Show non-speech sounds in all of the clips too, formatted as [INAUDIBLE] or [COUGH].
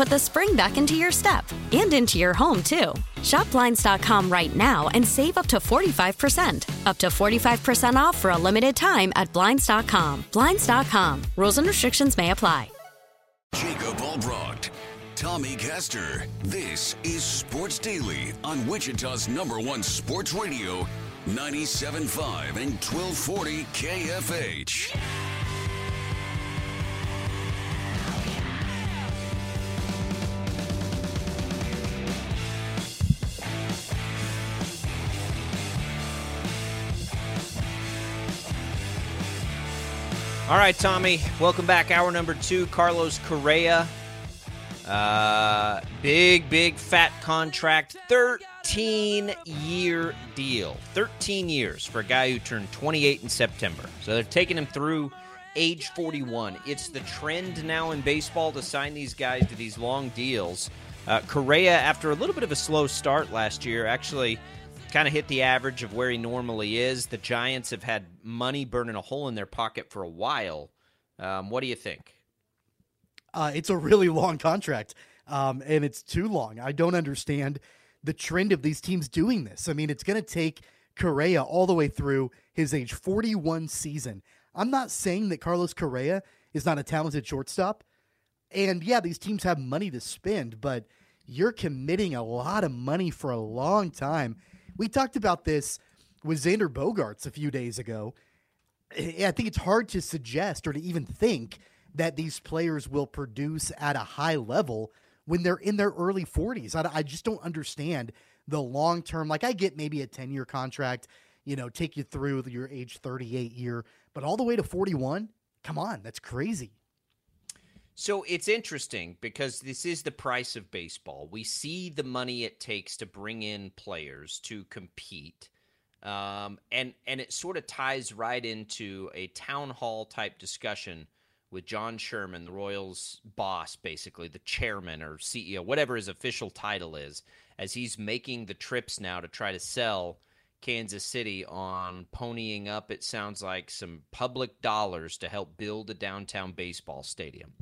put the spring back into your step and into your home, too. Shop Blinds.com right now and save up to 45%. Up to 45% off for a limited time at Blinds.com. Blinds.com. Rules and restrictions may apply. Jacob Albrocht, Tommy Caster. This is Sports Daily on Wichita's number one sports radio, 97.5 and 1240 KFH. All right, Tommy, welcome back. Hour number two, Carlos Correa. Uh, big, big, fat contract. 13 year deal. 13 years for a guy who turned 28 in September. So they're taking him through age 41. It's the trend now in baseball to sign these guys to these long deals. Uh, Correa, after a little bit of a slow start last year, actually kind of hit the average of where he normally is. The Giants have had money burning a hole in their pocket for a while. Um, what do you think? Uh, it's a really long contract, um, and it's too long. I don't understand the trend of these teams doing this. I mean, it's going to take Correa all the way through his age 41 season. I'm not saying that Carlos Correa is not a talented shortstop. And yeah, these teams have money to spend, but you're committing a lot of money for a long time. We talked about this with Xander Bogaerts a few days ago. I think it's hard to suggest or to even think that these players will produce at a high level when they're in their early 40s. I, I just don't understand the long term. Like, I get maybe a 10 year contract, you know, take you through your age 38 year, but all the way to 41? Come on, that's crazy. So it's interesting because this is the price of baseball. We see the money it takes to bring in players to compete. Um, and and it sort of ties right into a town hall type discussion with John Sherman, the Royals boss, basically the chairman or CEO, whatever his official title is, as he's making the trips now to try to sell Kansas City on ponying up, it sounds like, some public dollars to help build a downtown baseball stadium.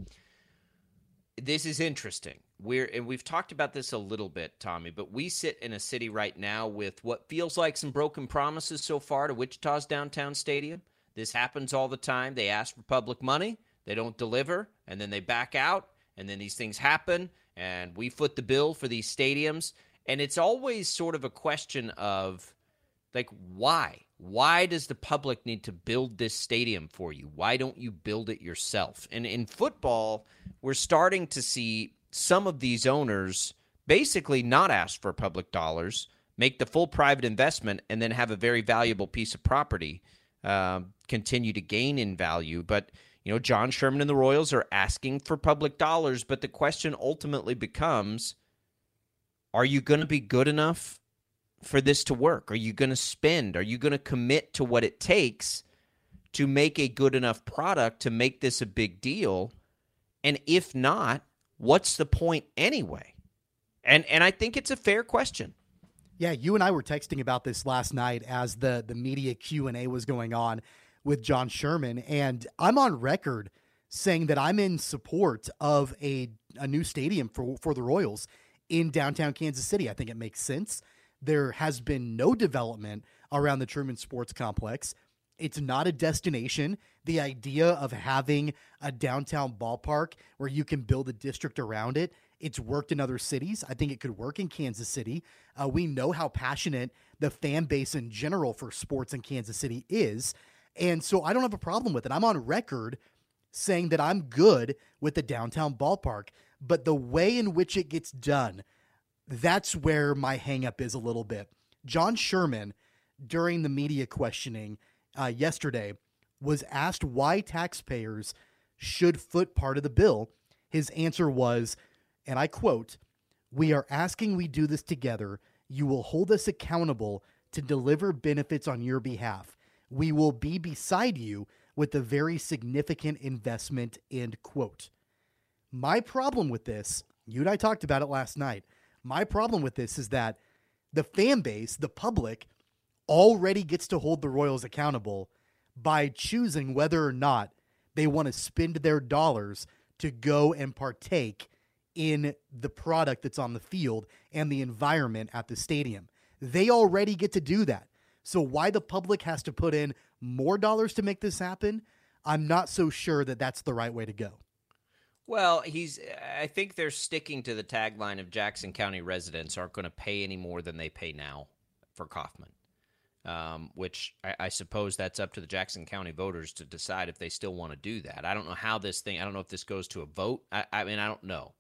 This is interesting. We're and we've talked about this a little bit, Tommy, but we sit in a city right now with what feels like some broken promises so far to Wichita's downtown stadium. This happens all the time. They ask for public money, they don't deliver, and then they back out, and then these things happen, and we foot the bill for these stadiums. And it's always sort of a question of like, why? Why does the public need to build this stadium for you? Why don't you build it yourself? And in football, we're starting to see some of these owners basically not ask for public dollars, make the full private investment, and then have a very valuable piece of property um, continue to gain in value. But you know, John Sherman and the Royals are asking for public dollars, but the question ultimately becomes: Are you going to be good enough for this to work? Are you going to spend? Are you going to commit to what it takes to make a good enough product to make this a big deal? And if not, what's the point anyway? And and I think it's a fair question. Yeah, you and I were texting about this last night as the the media Q and A was going on with John Sherman, and I'm on record saying that I'm in support of a, a new stadium for, for the Royals in downtown Kansas City. I think it makes sense. There has been no development around the Truman Sports Complex. It's not a destination. The idea of having a downtown ballpark where you can build a district around it, it's worked in other cities. I think it could work in Kansas City. Uh, we know how passionate the fan base in general for sports in Kansas City is. And so I don't have a problem with it. I'm on record saying that I'm good with the downtown ballpark, but the way in which it gets done, that's where my hangup is a little bit. John Sherman, during the media questioning uh, yesterday, was asked why taxpayers should foot part of the bill. His answer was, and I quote, We are asking we do this together. You will hold us accountable to deliver benefits on your behalf. We will be beside you with a very significant investment, end quote. My problem with this, you and I talked about it last night. My problem with this is that the fan base, the public, already gets to hold the Royals accountable by choosing whether or not they want to spend their dollars to go and partake in the product that's on the field and the environment at the stadium. They already get to do that. So why the public has to put in more dollars to make this happen, I'm not so sure that that's the right way to go. Well, he's. I think they're sticking to the tagline of Jackson County residents aren't going to pay any more than they pay now for Kauffman um, which I, I, suppose that's up to the Jackson County voters to decide if they still want to do that. I don't know how this thing. I don't know if this goes to a vote. I, I mean, I don't know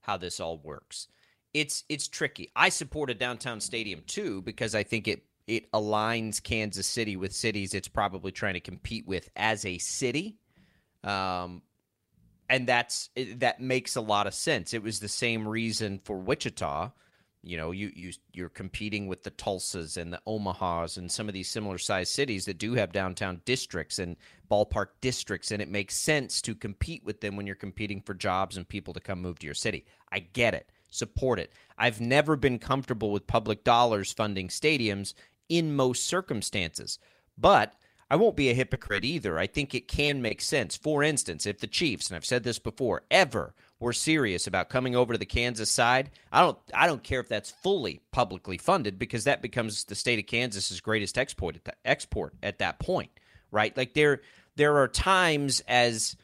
how this all works. It's it's tricky. I support a downtown stadium too because I think it it aligns Kansas City with cities it's probably trying to compete with as a city. Um, and that's that makes a lot of sense. It was the same reason for Wichita you know, you you you're competing with the Tulsas and the Omahas and some of these similar sized cities that do have downtown districts and ballpark districts, and it makes sense to compete with them when you're competing for jobs and people to come move to your city. I get it, support it. I've never been comfortable with public dollars funding stadiums in most circumstances, but I won't be a hypocrite either. I think it can make sense. For instance, if the Chiefs, and I've said this before, ever were serious about coming over to the Kansas side, I don't I don't care if that's fully publicly funded because that becomes the state of Kansas's greatest export at export at that point, right? Like there there are times as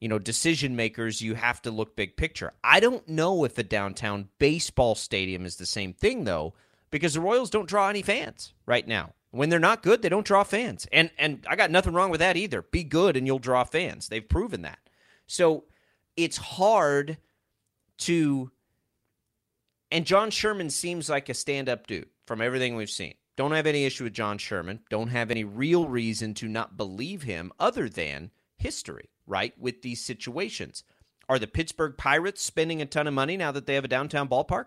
you know decision makers you have to look big picture. I don't know if a downtown baseball stadium is the same thing though because the Royals don't draw any fans right now. When they're not good, they don't draw fans. And and I got nothing wrong with that either. Be good and you'll draw fans. They've proven that. So it's hard to and John Sherman seems like a stand-up dude from everything we've seen. Don't have any issue with John Sherman. Don't have any real reason to not believe him other than history, right? With these situations. Are the Pittsburgh Pirates spending a ton of money now that they have a downtown ballpark?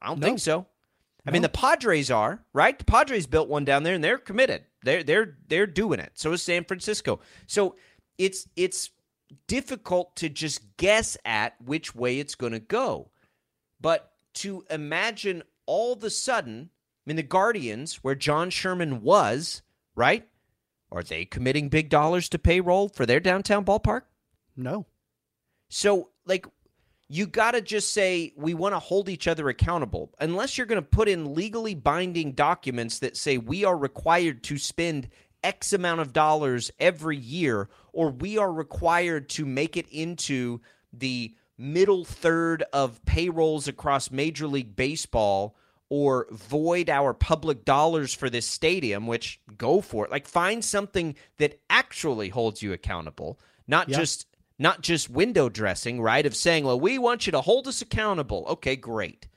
I don't no. think so. I mean, the Padres are right. The Padres built one down there, and they're committed. They're they're they're doing it. So is San Francisco. So it's it's difficult to just guess at which way it's going to go. But to imagine all of a sudden, I mean, the Guardians, where John Sherman was, right? Are they committing big dollars to payroll for their downtown ballpark? No. So, like, you got to just say we want to hold each other accountable. Unless you're going to put in legally binding documents that say we are required to spend X amount of dollars every year, or we are required to make it into the middle third of payrolls across Major League Baseball or void our public dollars for this stadium, which go for it. Like find something that actually holds you accountable, not yep. just not just window dressing, right? Of saying, "Well, we want you to hold us accountable." Okay, great.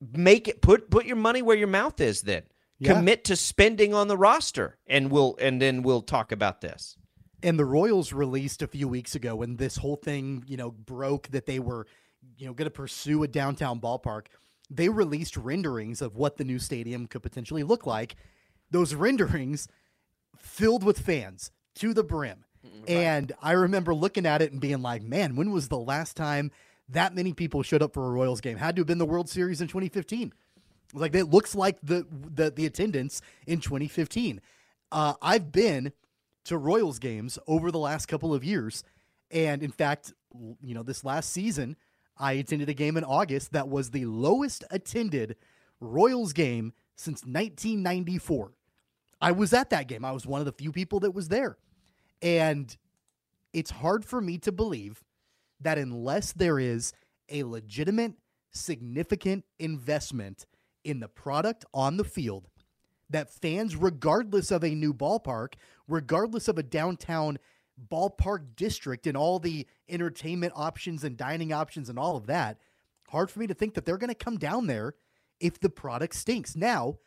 Make it put put your money where your mouth is then yeah. commit to spending on the roster and we'll and then we'll talk about this and the royals released a few weeks ago when this whole thing you know broke that they were you know going to pursue a downtown ballpark they released renderings of what the new stadium could potentially look like those renderings filled with fans to the brim and i remember looking at it and being like man when was the last time that many people showed up for a royals game had to have been the world series in 2015 like it looks like the the, the attendance in 2015. Uh, I've been to Royals games over the last couple of years, And in fact, you know, this last season, I attended a game in August that was the lowest attended Royals game since 1994. I was at that game. I was one of the few people that was there. And it's hard for me to believe that unless there is a legitimate, significant investment in the product on the field, that fans, regardless of a new ballpark, regardless of a downtown ballpark district and all the entertainment options and dining options and all of that, hard for me to think that they're going to come down there if the product stinks. Now,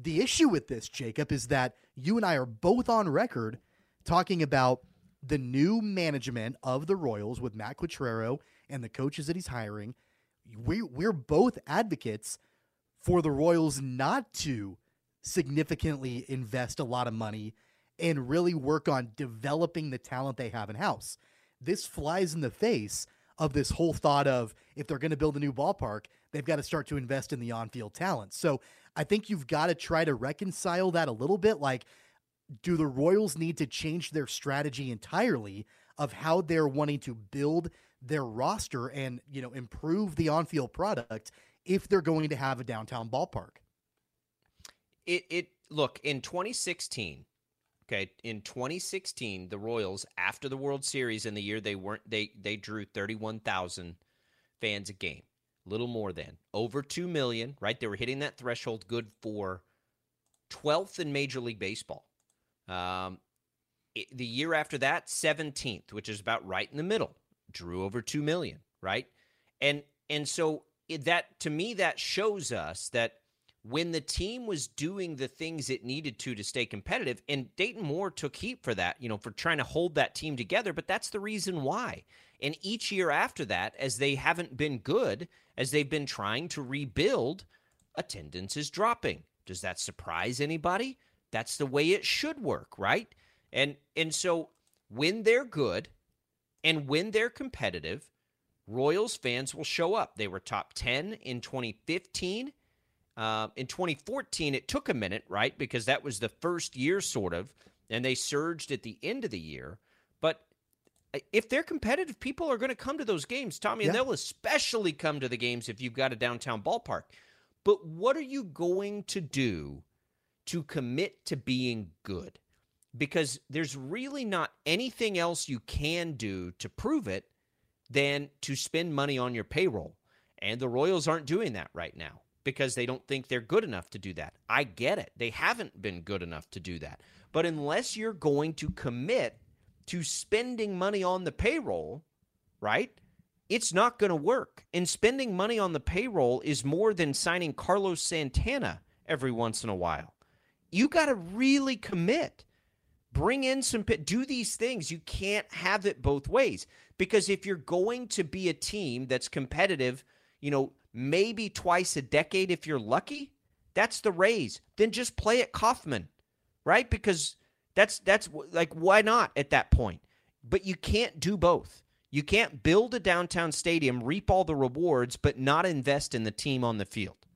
the issue with this, Jacob, is that you and I are both on record talking about the new management of the Royals with Matt Quatraro and the coaches that he's hiring. We, we're both advocates for the Royals not to significantly invest a lot of money and really work on developing the talent they have in house. This flies in the face of this whole thought of if they're going to build a new ballpark, they've got to start to invest in the on field talent. So I think you've got to try to reconcile that a little bit. Like, do the Royals need to change their strategy entirely of how they're wanting to build their roster and, you know, improve the on field product if they're going to have a downtown ballpark? It, it, look, in 2016, Okay, in 2016, the Royals after the World Series in the year they weren't they they drew 31,000 fans a game, little more than over 2 million, right? They were hitting that threshold good for 12th in Major League Baseball. Um, it, the year after that, 17th, which is about right in the middle, drew over 2 million, right? And and so it, that to me that shows us that when the team was doing the things it needed to to stay competitive and Dayton Moore took heat for that, you know, for trying to hold that team together, but that's the reason why. And each year after that as they haven't been good, as they've been trying to rebuild, attendance is dropping. Does that surprise anybody? That's the way it should work, right? And and so when they're good and when they're competitive, Royals fans will show up. They were top 10 in 2015 uh, in 2014, it took a minute, right? Because that was the first year, sort of, and they surged at the end of the year. But uh, if they're competitive, people are going to come to those games, Tommy, and they'll especially come to the games if you've got a downtown ballpark. But what are you going to do to commit to being good? Because there's really not anything else you can do to prove it than to spend money on your payroll. And the Royals aren't doing that right now because they don't think they're good enough to do that. I get it. They haven't been good enough to do that. But unless you're going to commit to spending money on the payroll, right? It's not going to work. And spending money on the payroll is more than signing Carlos Santana every once in a while. You got to really commit. Bring in some pit, do these things. You can't have it both ways because if you're going to be a team that's competitive, you know, maybe twice a decade if you're lucky. That's the Rays. Then just play at Kauffman, right? Because that's that's like why not at that point? But you can't do both. You can't build a downtown stadium, reap all the rewards, but not invest in the team on the field.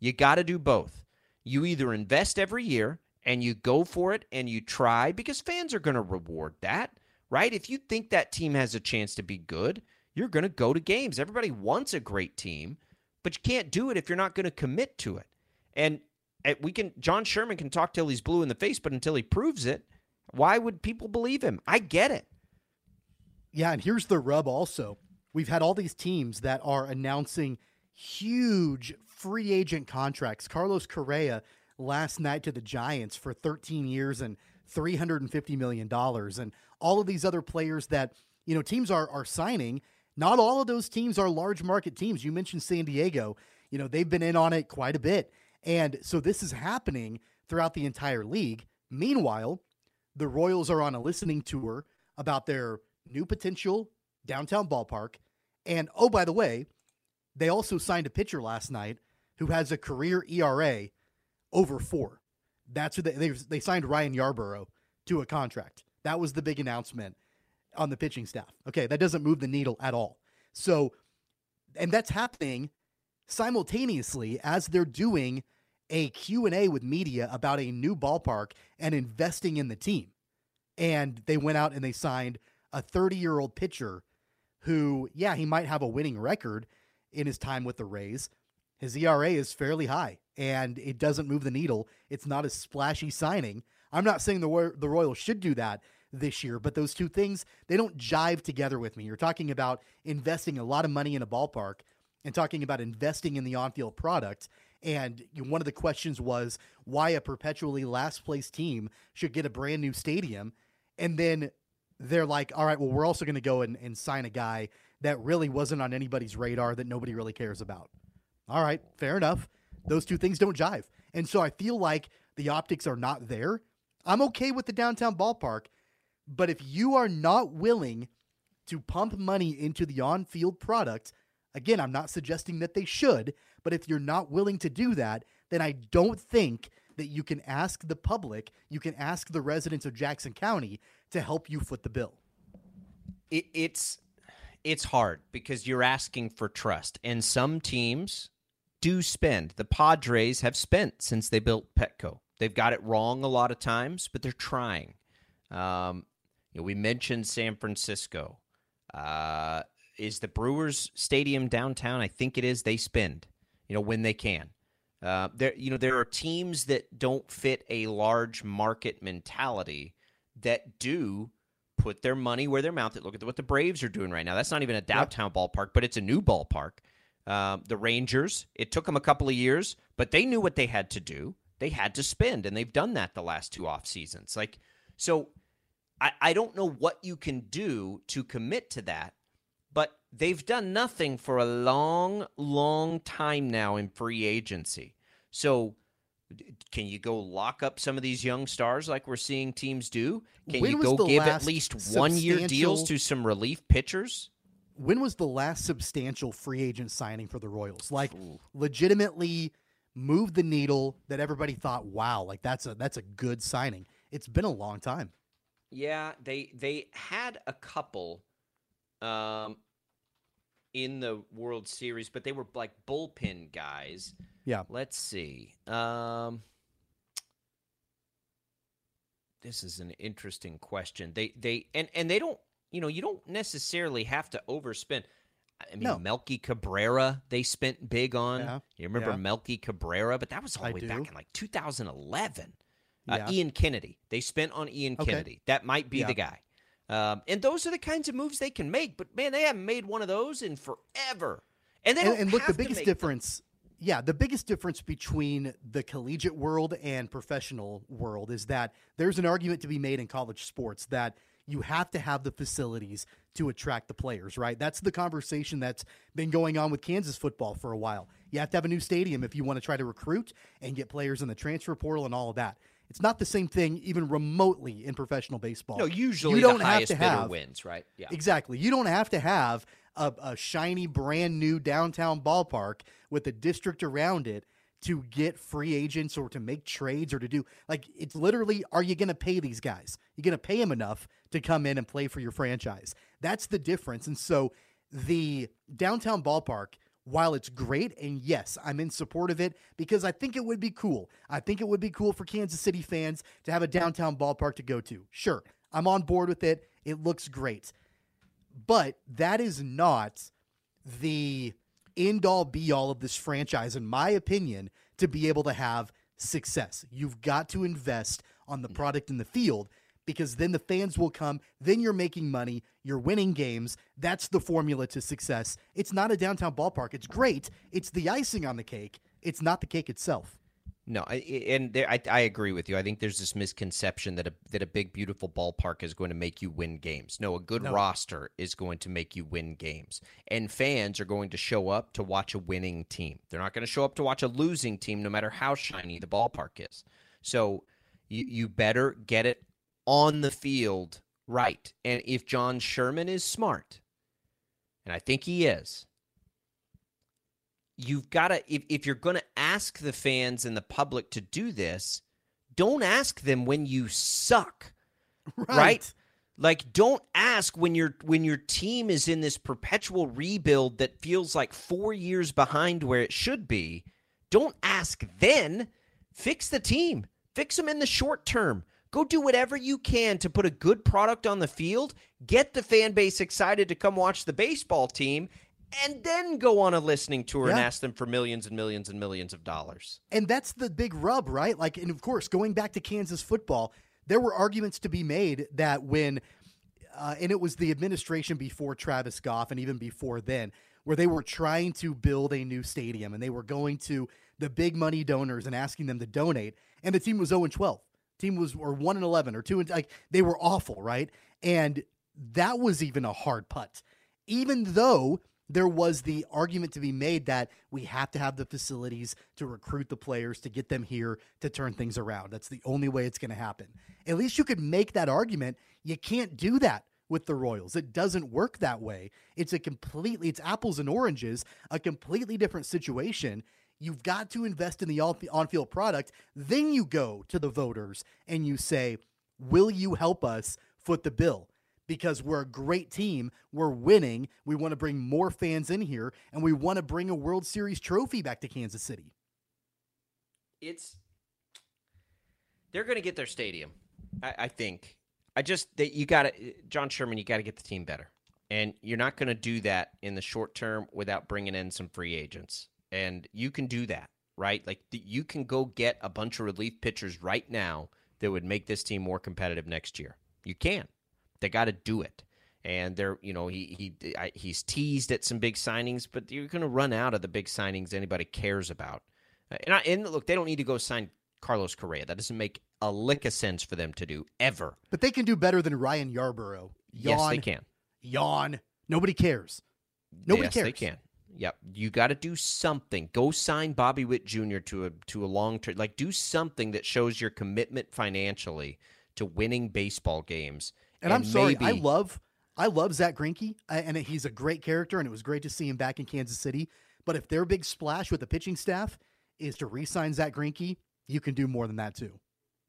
You got to do both. You either invest every year and you go for it and you try because fans are going to reward that, right? If you think that team has a chance to be good, you're going to go to games. Everybody wants a great team but you can't do it if you're not going to commit to it. And we can John Sherman can talk till he's blue in the face, but until he proves it, why would people believe him? I get it. Yeah, and here's the rub also. We've had all these teams that are announcing huge free agent contracts. Carlos Correa last night to the Giants for 13 years and $350 million. And all of these other players that, you know, teams are are signing not all of those teams are large market teams. You mentioned San Diego. You know, they've been in on it quite a bit. And so this is happening throughout the entire league. Meanwhile, the Royals are on a listening tour about their new potential downtown ballpark. And oh, by the way, they also signed a pitcher last night who has a career ERA over four. That's who they, they, signed Ryan Yarbrough to a contract. That was the big announcement on the pitching staff. Okay, that doesn't move the needle at all. So, and that's happening simultaneously as they're doing a Q&A with media about a new ballpark and investing in the team. And they went out and they signed a 30 year old pitcher who, yeah, he might have a winning record in his time with the Rays. His ERA is fairly high and it doesn't move the needle. It's not a splashy signing. I'm not saying the the Royals should do that this year, but those two things they don't jive together with me. You're talking about investing a lot of money in a ballpark and talking about investing in the on-field product. And one of the questions was why a perpetually last place team should get a brand new stadium. And then they're like, all right, well, we're also going to go and, and sign a guy that really wasn't on anybody's radar that nobody really cares about. All right, fair enough. Those two things don't jive. And so I feel like the optics are not there. I'm okay with the downtown ballpark, but if you are not willing to pump money into the on field product, again, I'm not suggesting that they should, but if you're not willing to do that, then I don't think that you can ask the public, you can ask the residents of Jackson County to help you foot the bill. It, it's it's hard because you're asking for trust, and some teams do spend. The Padres have spent since they built Petco. They've got it wrong a lot of times, but they're trying. Um, you know, we mentioned San Francisco. Uh, is the Brewers Stadium downtown? I think it is. They spend, you know, when they can. Uh, there, you know, there are teams that don't fit a large market mentality that do put their money where their mouth is. Look at what the Braves are doing right now. That's not even a downtown yep. ballpark, but it's a new ballpark. Um, the Rangers, it took them a couple of years, but they knew what they had to do. They had to spend, and they've done that the last two off seasons. Like, so I, I don't know what you can do to commit to that, but they've done nothing for a long, long time now in free agency. So can you go lock up some of these young stars like we're seeing teams do? Can when you go give at least one year deals to some relief pitchers? When was the last substantial free agent signing for the Royals? Like Ooh. legitimately move the needle that everybody thought, wow, like that's a that's a good signing. It's been a long time. Yeah, they they had a couple um in the World Series, but they were like bullpen guys. Yeah. Let's see. Um, this is an interesting question. They they and and they don't you know you don't necessarily have to overspend. I mean, no. Melky Cabrera, they spent big on. Yeah. You remember yeah. Melky Cabrera, but that was all the way do. back in like 2011. Uh, yeah. Uh, Ian Kennedy, they spent on Ian okay. Kennedy. That might be the guy. Um, and those are the kinds of moves they can make. But man, they haven't made one of those in forever. And they and, and look, the biggest difference. Them. Yeah, the biggest difference between the collegiate world and professional world is that there's an argument to be made in college sports that you have to have the facilities to attract the players, right? That's the conversation that's been going on with Kansas football for a while. You have to have a new stadium if you want to try to recruit and get players in the transfer portal and all of that. It's not the same thing, even remotely, in professional baseball. No, usually you don't have to have wins, right? Yeah, exactly. You don't have to have a, a shiny, brand new downtown ballpark with a district around it to get free agents or to make trades or to do like it's literally are you going to pay these guys you're going to pay them enough to come in and play for your franchise that's the difference and so the downtown ballpark while it's great, and yes, I'm in support of it because I think it would be cool. I think it would be cool for Kansas City fans to have a downtown ballpark to go to. Sure, I'm on board with it. It looks great. But that is not the end all be all of this franchise, in my opinion, to be able to have success. You've got to invest on the mm. product in the field because then the fans will come. Then you're making money. You're winning games. That's the formula to success. It's not a downtown ballpark. It's great. It's the icing on the cake. It's not the cake itself. No, and there, I, I agree with you. I think there's this misconception that a that a big beautiful ballpark is going to make you win games. No, a good no. roster is going to make you win games, and fans are going to show up to watch a winning team. They're not going to show up to watch a losing team, no matter how shiny the ballpark is. So you you better get it on the field right. And if John Sherman is smart, and I think he is, you've got to, if, if you're going to ask the fans and the public to do this, don't ask them when you suck. [LAUGHS] Right. right? Like don't ask when your when your team is in this perpetual rebuild that feels like 4 years behind where it should be. Don't ask then. Fix the team. Fix them in the short term. Go do whatever you can to put a good product on the field, get the fan base excited to come watch the baseball team, and then go on a listening tour yeah. and ask them for millions and millions and millions of dollars. And that's the big rub, right? Like, and of course, going back to Kansas football, there were arguments to be made that when, uh, and it was the administration before Travis Goff and even before then, where they were trying to build a new stadium and they were going to the big money donors and asking them to donate, and the team was 0 and 12. Team was or 1 and 11 or 2 and like they were awful, right? And that was even a hard putt. Even though there was the argument to be made that we have to have the facilities to recruit the players to get them here to turn things around. That's the only way it's going to happen. At least you could make that argument. You can't do that with the Royals. It doesn't work that way. It's a completely it's apples and oranges, a completely different situation. You've got to invest in the on-field product, then you go to the voters and you say, "Will you help us foot the bill?" because we're a great team. We're winning. We want to bring more fans in here, and we want to bring a World Series trophy back to Kansas City. It's they're going to get their stadium. I, I think. I just that you got to John Sherman. You got to get the team better, and you're not going to do that in the short term without bringing in some free agents. And you can do that, right? Like you can go get a bunch of relief pitchers right now that would make this team more competitive next year. You can. They got to do it. And they're, you know, he he he's teased at some big signings, but you're going to run out of the big signings anybody cares about. Uh, and, I, and look, they don't need to go sign Carlos Correa. That doesn't make a lick of sense for them to do ever. But they can do better than Ryan Yarbrough. Yawn, yes, they can. Yawn. Nobody cares. Nobody yes, cares. They can. Yep, you got to do something. Go sign Bobby Witt Jr. to a to a long term. Like do something that shows your commitment financially to winning baseball games and, I'm sorry, maybe... I love I love Zack Greinke, and he's a great character, and it was great to see him back in Kansas City. But if their big splash with the pitching staff is to re-sign Zack Greinke, you can do more than that too.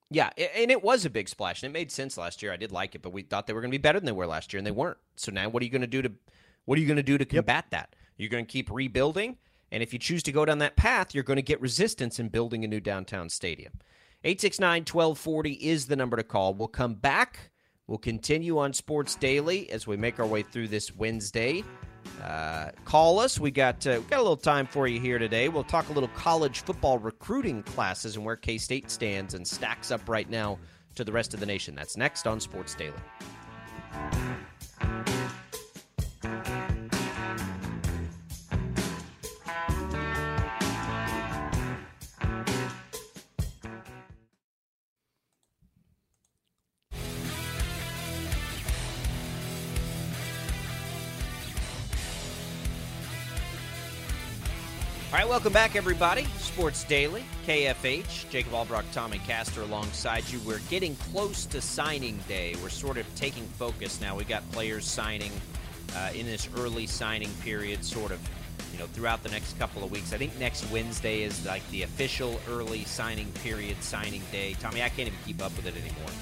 Yeah, and it was a big splash, and it made sense last year. I did like it, but we thought they were going to be better than they were last year, and they weren't. So now, what are you going to do to what are you going to do to combat yep. that? You're going to keep rebuilding, and if you choose to go down that path, you're going to get resistance in building a new downtown stadium. 869 1240 is the number to call. We'll come back We'll continue on Sports Daily as we make our way through this Wednesday. Uh, call us. We got uh, we got a little time for you here today. We'll talk a little college football recruiting classes and where K State stands and stacks up right now to the rest of the nation. That's next on Sports Daily. Welcome back, everybody. Sports Daily, KFH, Jacob Albrock, Tommy Castor alongside you. We're getting close to signing day. We're sort of taking focus now. We got players signing uh, in this early signing period, sort of, you know, throughout the next couple of weeks. I think next Wednesday is like the official early signing period, signing day. Tommy, I can't even keep up with it anymore.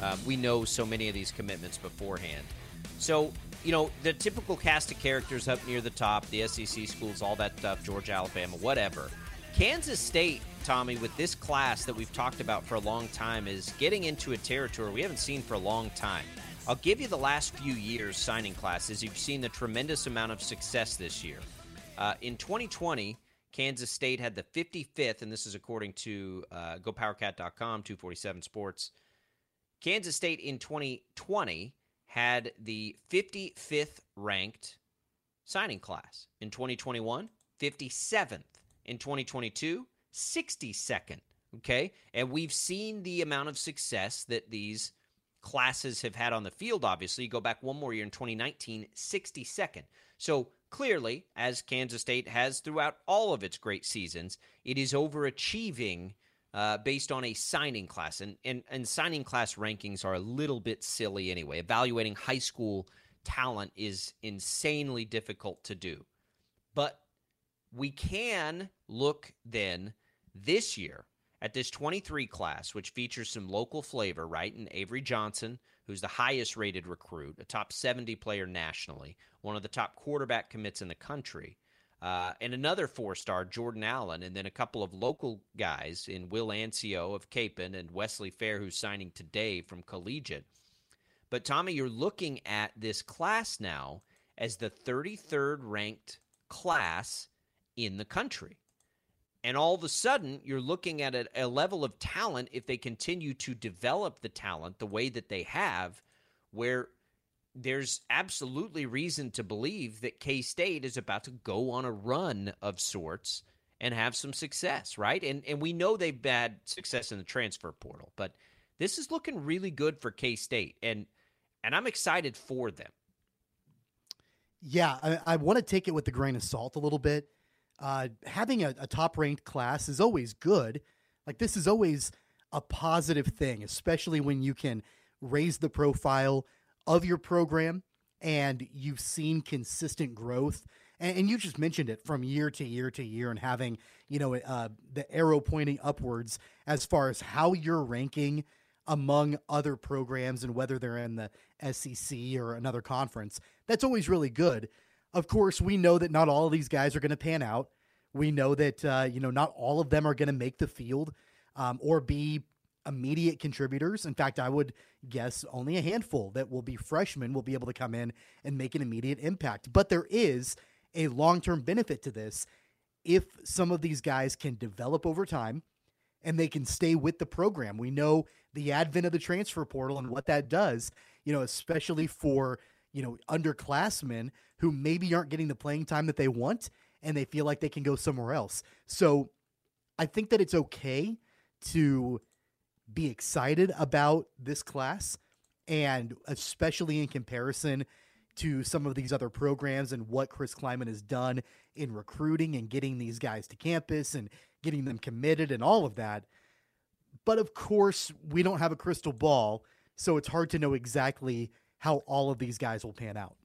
Uh, we know so many of these commitments beforehand. So you know, the typical cast of characters up near the top, the SEC schools, all that stuff, Georgia, Alabama, whatever. Kansas State, Tommy, with this class that we've talked about for a long time, is getting into a territory we haven't seen for a long time. I'll give you the last few years signing classes. You've seen the tremendous amount of success this year. Uh, in 2020, Kansas State had the 55th, and this is according to uh, GoPowerCat.com, 247 Sports. Kansas State in 2020 had the 55th ranked signing class. In 2021, 57th. In 2022, 62nd. Okay. And we've seen the amount of success that these classes have had on the field, obviously. You go back one more year in 2019, 62nd. So clearly, as Kansas State has throughout all of its great seasons, it is overachieving uh, based on a signing class. And, and, and signing class rankings are a little bit silly anyway. Evaluating high school talent is insanely difficult to do. But we can look then this year at this 23 class, which features some local flavor, right? And Avery Johnson, who's the highest rated recruit, a top 70 player nationally, one of the top quarterback commits in the country. Uh, and another four star, Jordan Allen, and then a couple of local guys in Will Anciaux of Kapaun and Wesley Fair, who's signing today from Collegiate. But Tommy, you're looking at this class now as the 33rd ranked class in the country. And all of a sudden, you're looking at a, a, level of talent, if they continue to develop the talent the way that they have, where there's absolutely reason to believe that K State is about to go on a run of sorts and have some success, right? And and we know they've had success in the transfer portal, but this is looking really good for K State, and and I'm excited for them. Yeah, I, I want to take it with a grain of salt a little bit. Uh, having a, a top ranked class is always good. Like this is always a positive thing, especially when you can raise the profile of your program and you've seen consistent growth and, you just mentioned it from year to year to year and having you know uh, the arrow pointing upwards as far as how you're ranking among other programs and whether they're in the SEC or another conference that's always really good. Of course we know that not all of these guys are going to pan out. We know that uh, you know not all of them are going to make the field um, or be immediate contributors. In fact, I would guess only a handful that will be freshmen will be able to come in and make an immediate impact. But there is a long term benefit to this if some of these guys can develop over time and they can stay with the program. We know the advent of the transfer portal and what that does, you know, especially for, you know, underclassmen who maybe aren't getting the playing time that they want and they feel like they can go somewhere else. So I think that it's okay to be excited about this class and especially in comparison to some of these other programs and what Chris Klieman has done in recruiting and getting these guys to campus and getting them committed and all of that. But of course, we don't have a crystal ball, so it's hard to know exactly how all of these guys will pan out.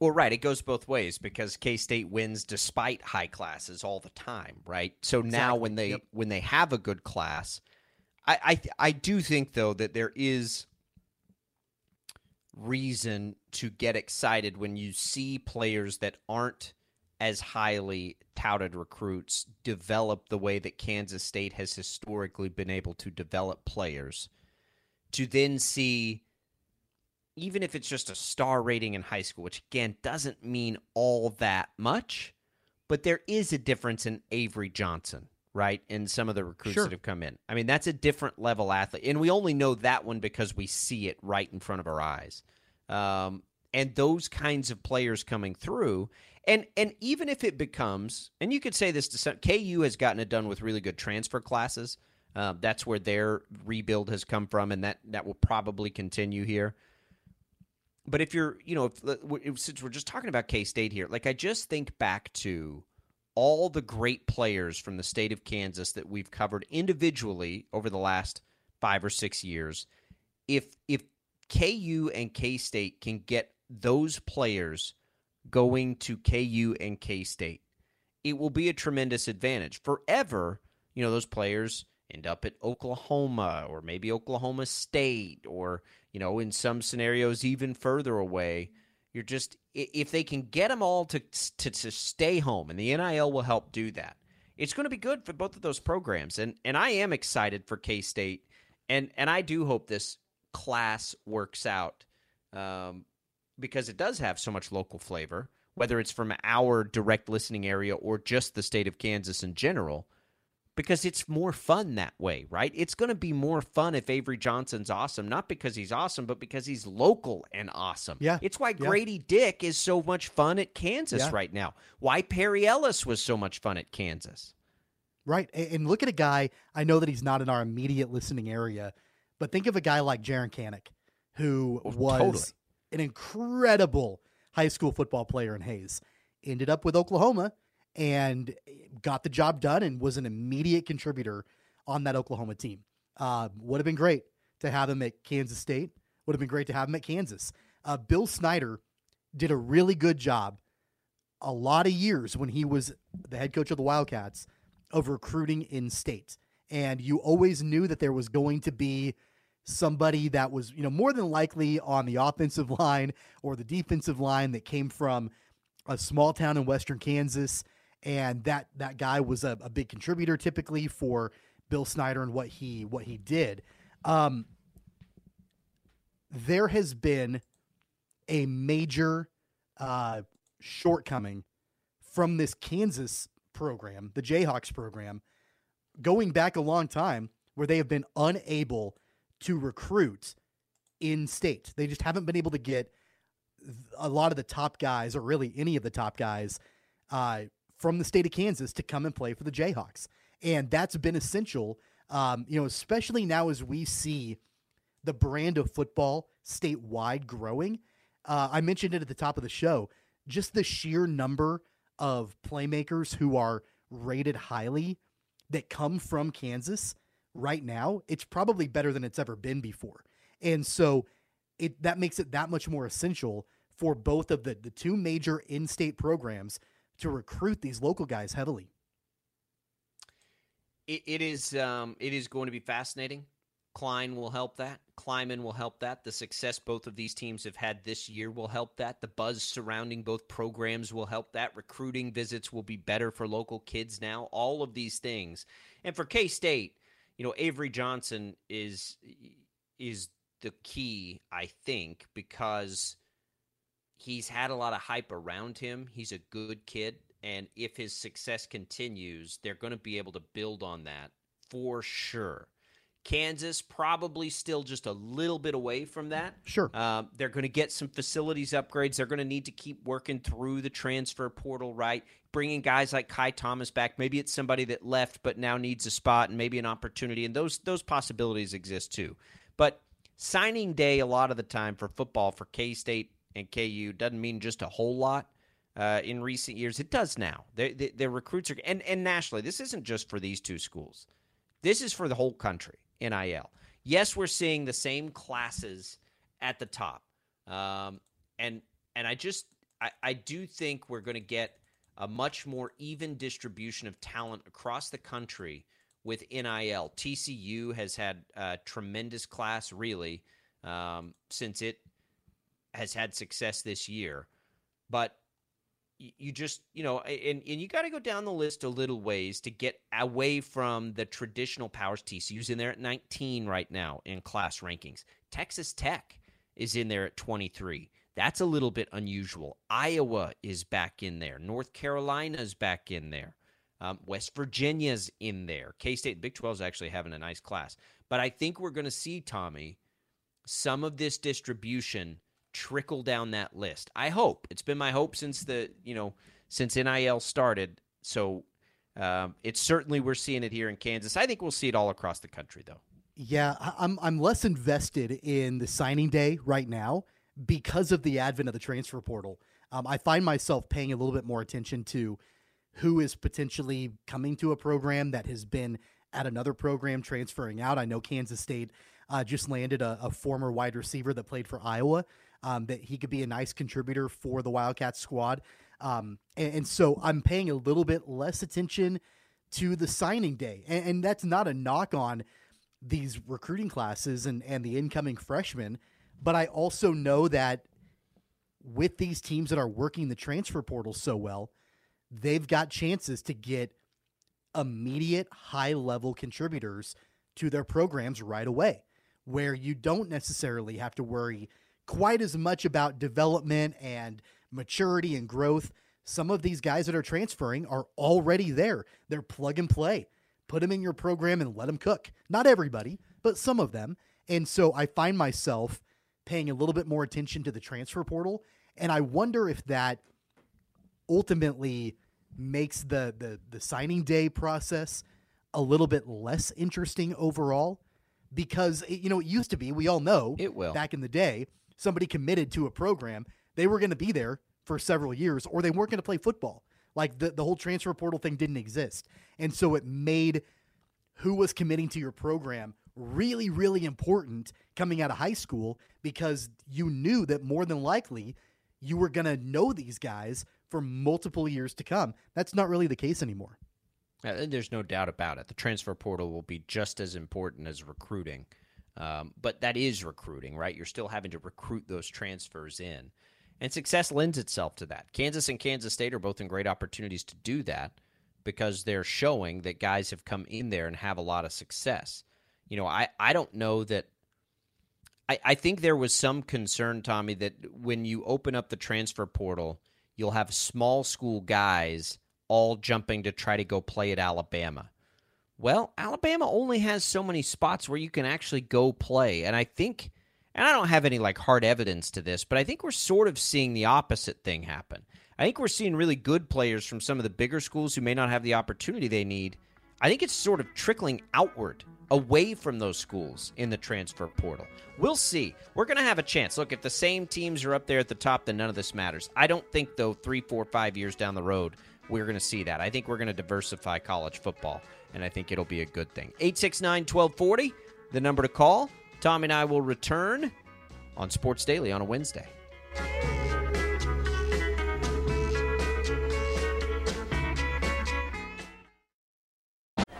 Well, right. It goes both ways because K State wins despite high classes all the time, right? So exactly. now when they yep. when they have a good class, I, I I do think though that there is reason to get excited when you see players that aren't as highly touted recruits develop the way that Kansas State has historically been able to develop players. To then see, even if it's just a star rating in high school, which again doesn't mean all that much, but there is a difference in Avery Johnson right? And some of the recruits sure. that have come in. I mean, that's a different level athlete. And we only know that one because we see it right in front of our eyes. Um, and those kinds of players coming through. And and even if it becomes, and you could say this to some, KU has gotten it done with really good transfer classes. Uh, that's where their rebuild has come from, and that that will probably continue here. But if you're, you know, if, if, since we're just talking about K State here, like I just think back to all the great players from the state of Kansas that we've covered individually over the last five or six years, if if KU and K State can get those players going to KU and K State, it will be a tremendous advantage. Forever, you know, those players end up at Oklahoma or maybe Oklahoma State or, you know, in some scenarios even further away. You're just if they can get them all to, to to stay home, and the NIL will help do that. It's going to be good for both of those programs, and and I am excited for K State, and and I do hope this class works out, um, because it does have so much local flavor, whether it's from our direct listening area or just the state of Kansas in general because it's more fun that way, right? It's going to be more fun if Avery Johnson's awesome, not because he's awesome, but because he's local and awesome. Yeah. It's why yeah. Grady Dick is so much fun at Kansas yeah. right now. Why Perry Ellis was so much fun at Kansas. Right. And look at a guy, I know that he's not in our immediate listening area, but think of a guy like Jaren Kanak, who oh, was totally. an incredible high school football player in Hays. Ended up with Oklahoma and got the job done and was an immediate contributor on that Oklahoma team. Uh, would have been great to have him at Kansas State. Would have been great to have him at Kansas. Uh, Bill Snyder did a really good job a lot of years when he was the head coach of the Wildcats of recruiting in state. And you always knew that there was going to be somebody that was, you know, more than likely on the offensive [LAUGHS] line or the defensive line that came from a small town in western Kansas and that that guy was a, a big contributor typically for Bill Snyder and what he what he did. Um, there has been a major uh, shortcoming from this Kansas program, the Jayhawks program, going back a long time, where they have been unable to recruit in state. They just haven't been able to get a lot of the top guys, or really any of the top guys, uh, from the state of Kansas to come and play for the Jayhawks, and that's been essential. Um, you know, especially now as we see the brand of football statewide growing. Uh, I mentioned it at the top of the show. Just the sheer number of playmakers who are rated highly that come from Kansas right now, it's probably better than it's ever been before. And so it that makes it that much more essential for both of the the two major in-state programs to recruit these local guys heavily. it, it is um, it is going to be fascinating. Klein will help that. Klieman will help that. The success both of these teams have had this year will help that. The buzz surrounding both programs will help that. Recruiting visits will be better for local kids now. All of these things. And for K State, you know, Avery Johnson is is the key, I think, because he's had a lot of hype around him. He's a good kid. And if his success continues, they're going to be able to build on that for sure. Kansas probably still just a little bit away from that. Sure. Um, they're going to get some facilities upgrades. They're going to need to keep working through the transfer portal, right? Bringing guys like Kai Thomas back. Maybe it's somebody that left but now needs a spot and maybe an opportunity, and those those possibilities exist too. But signing day, a lot of the time for football for K State and KU doesn't mean just a whole lot. Uh, in recent years, it does now. Their their recruits are and and nationally. This isn't just for these two schools. This is for the whole country. NIL. Yes, we're seeing the same classes at the top, um, and and I just I, I do think we're going to get a much more even distribution of talent across the country with NIL. TCU has had a tremendous class, really, um, since it has had success this year, but you just you know and, and you got to go down the list a little ways to get away from the traditional powers tcu's in there at 19 right now in class rankings. Texas tech is in there at 23 that's a little bit unusual. Iowa is back in there. North carolina's back in there. Um, west virginia's in there. K-state big 12 is actually having a nice class. But i think we're going to see tommy some of this distribution trickle down that list. I hope it's been my hope since the you know since NIL started. So um, it's certainly we're seeing it here in Kansas. I think we'll see it all across the country, though. Yeah, I'm I'm less invested in the signing day right now because of the advent of the transfer portal. Um, I find myself paying a little bit more attention to who is potentially coming to a program that has been at another program transferring out. I know Kansas State uh, just landed a, a, former wide receiver that played for Iowa um, that he could be a nice contributor for the Wildcats squad. Um, and, and, so I'm paying a little bit less attention to the signing day. And, and, that's not a knock on these recruiting classes and, and the incoming freshmen. But I also know that with these teams that are working the transfer portal so well, they've got chances to get immediate high level contributors to their programs right away, where you don't necessarily have to worry quite as much about development and maturity and growth. Some of these guys that are transferring are already there. They're plug and play. Put them in your program and let them cook. Not everybody, but some of them. And so I find myself paying a little bit more attention to the transfer portal. And I wonder if that ultimately makes the, the, the signing day process a little bit less interesting overall because it, you know it used to be we all know it will back in the day somebody committed to a program, they were going to be there for several years or they weren't going to play football. Like the, the whole transfer portal thing didn't exist. And so it made who was committing to your program really, really important coming out of high school because you knew that more than likely you were going to know these guys for multiple years to come. That's not really the case anymore. There's no doubt about it. The transfer portal will be just as important as recruiting. Um, but that is recruiting, right? You're still having to recruit those transfers in. And success lends itself to that. Kansas and Kansas State are both in great opportunities to do that because they're showing that guys have come in there and have a lot of success. You know, I, I don't know that I, I think there was some concern, Tommy, that when you open up the transfer portal, you'll have small school guys all jumping to try to go play at Alabama. Well, Alabama only has so many spots where you can actually go play. And I think, and I don't have any like hard evidence to this, but I think we're sort of seeing the opposite thing happen. I think we're seeing really good players from some of the bigger schools who may not have the opportunity they need. I think it's sort of trickling outward away from those schools in the transfer portal. We'll see. We're going to have a chance. Look, if the same teams are up there at the top, then none of this matters. I don't think, though, three, four, five years down the road, we're going to see that. I think we're going to diversify college football, and I think it'll be a good thing. 869 1240, the number to call. Tommy and I will return on Sports Daily on a Wednesday.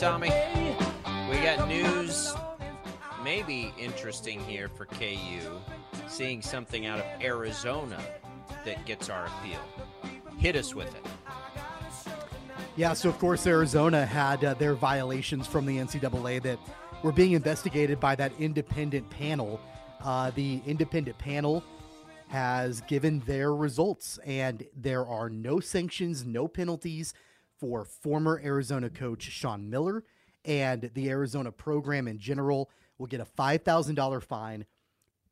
Tommy. We got news, maybe interesting here for KU, seeing something out of Arizona that gets our appeal. Hit us with it. Yeah, so of course Arizona had uh, their violations from the NCAA that were being investigated by that independent panel. Uh, the independent panel has given their results, and there are no sanctions, no penalties for former Arizona coach Sean Miller, and the Arizona program in general will get a $5,000 fine,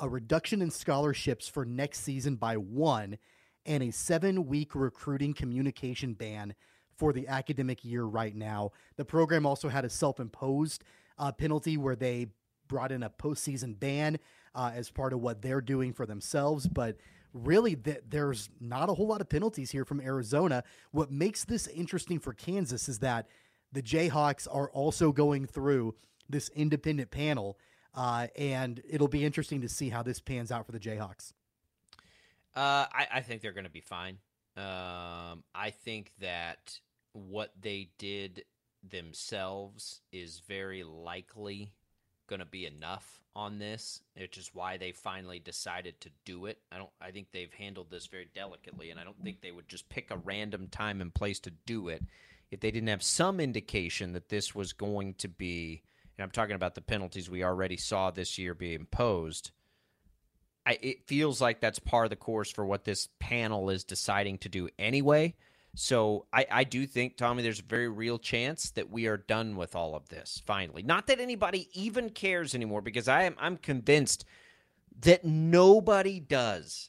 a reduction in scholarships for next season by one, and a seven week recruiting communication ban for the academic year right now. The program also had a self imposed uh, penalty where they brought in a postseason ban uh, as part of what they're doing for themselves. But really, that there's not a whole lot of penalties here from Arizona. What makes this interesting for Kansas is that the Jayhawks are also going through this independent panel. Uh, and it'll be interesting to see how this pans out for the Jayhawks. Uh, I, I, think they're going to be fine. Um, I think that what they did themselves is very likely going to be enough on this, which is why they finally decided to do it. I don't I think they've handled this very delicately and I don't think they would just pick a random time and place to do it if they didn't have some indication that this was going to be and I'm talking about the penalties we already saw this year be imposed. I, it feels like that's part of the course for what this panel is deciding to do anyway. So I, I do think, Tommy, there's a very real chance that we are done with all of this finally. Not that anybody even cares anymore, because I am I'm convinced that nobody does.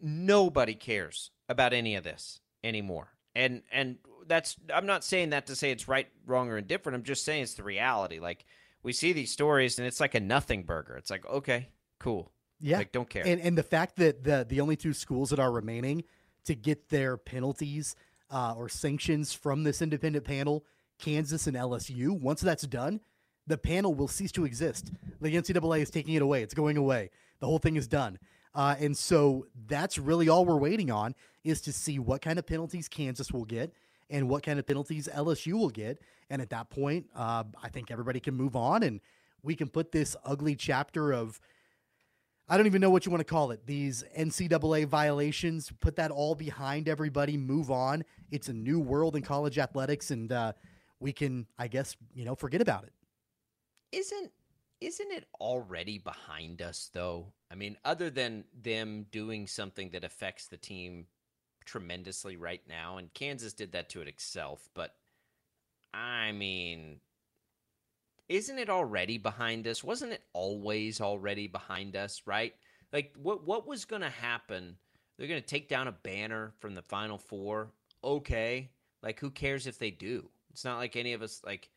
Nobody cares about any of this anymore. And and that's I'm not saying that to say it's right, wrong, or indifferent. I'm just saying it's the reality. Like we see these stories and it's like a nothing burger. It's like, okay, cool. Yeah. Like don't care. And and the fact that the the only two schools that are remaining to get their penalties uh, or sanctions from this independent panel, Kansas and LSU. Once that's done, the panel will cease to exist. The NCAA is taking it away. It's going away. The whole thing is done. Uh, and so that's really all we're waiting on is to see what kind of penalties Kansas will get and what kind of penalties LSU will get. And at that point, uh, I think everybody can move on and we can put this ugly chapter of I don't even know what you want to call it. These NCAA violations, put that all behind everybody, move on. It's a new world in college athletics, and uh, we can, I guess, you know, forget about it. Isn't isn't it already behind us though? I mean, other than them doing something that affects the team tremendously right now, and Kansas did that to it itself, but I mean, isn't it already behind us? Wasn't it always already behind us, right? Like what what was going to happen? They're going to take down a banner from the final 4. Okay. Like who cares if they do? It's not like any of us like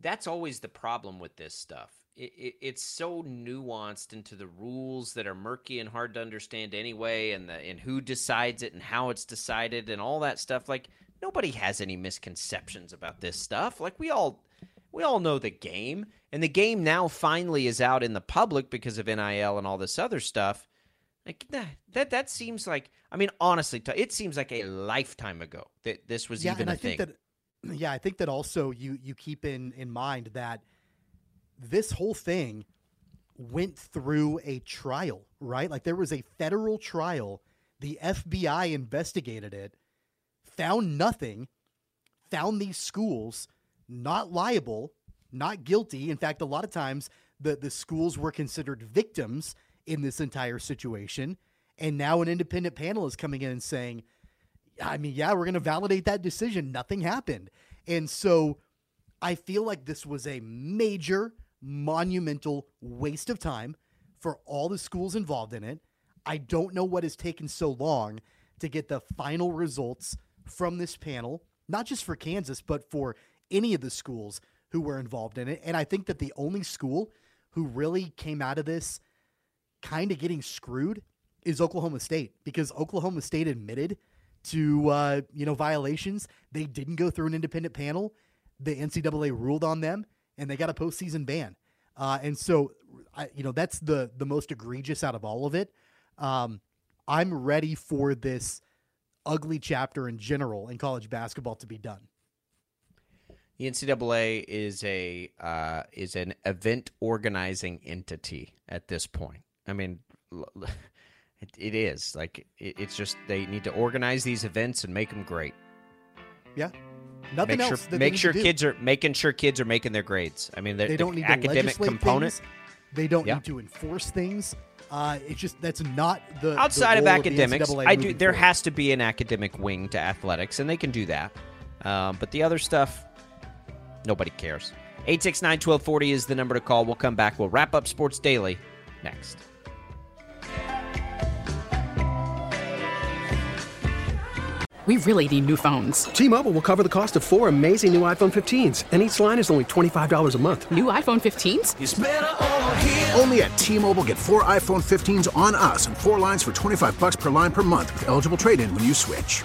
that's always the problem with this stuff. It, it, it's so nuanced into the rules that are murky and hard to understand anyway, and the and who decides it and how it's decided and all that stuff. Like nobody has any misconceptions about this stuff. Like we all we all know the game, and the game now finally is out in the public because of NIL and all this other stuff. Like that, that, that seems like. I mean, honestly, it seems like a lifetime ago that this was yeah, even a I thing. Think that, yeah, I think that also you you keep in in mind that this whole thing went through a trial, right? Like there was a federal trial. The FBI investigated it, found nothing, found these schools not liable, not guilty. In fact, a lot of times the, the schools were considered victims in this entire situation. And now an independent panel is coming in and saying, I mean, yeah, we're going to validate that decision. Nothing happened. And so I feel like this was a major, monumental waste of time for all the schools involved in it. I don't know what has taken so long to get the final results from this panel, not just for Kansas, but for any of the schools who were involved in it. And I think that the only school who really came out of this kind of getting screwed is Oklahoma State because Oklahoma State admitted to uh, you know violations. They didn't go through an independent panel. The NCAA ruled on them, and they got a postseason ban. Uh, and so, I, you know, that's the the most egregious out of all of it. Um, I'm ready for this ugly chapter in general in college basketball to be done. The NCAA is a uh, is an event organizing entity at this point. I mean, [LAUGHS] it, it is like it, it's just they need to organize these events and make them great. Yeah, nothing make else. Sure, make sure kids are making sure kids are making their grades. I mean, they don't the need academic component. Things. They don't yeah. need to enforce things. Uh, it's just that's not the outside the of academics. Of I do. There forward. has to be an academic wing to athletics, and they can do that. Um, but the other stuff, Nobody cares. 869 1240 is the number to call. We'll come back. We'll wrap up Sports Daily next. We really need new phones. T Mobile will cover the cost of four amazing new iPhone 15s, and each line is only $25 a month. New iPhone 15s? Only at T Mobile get four iPhone 15s on us and four lines for 25 bucks per line per month with eligible trade in when you switch.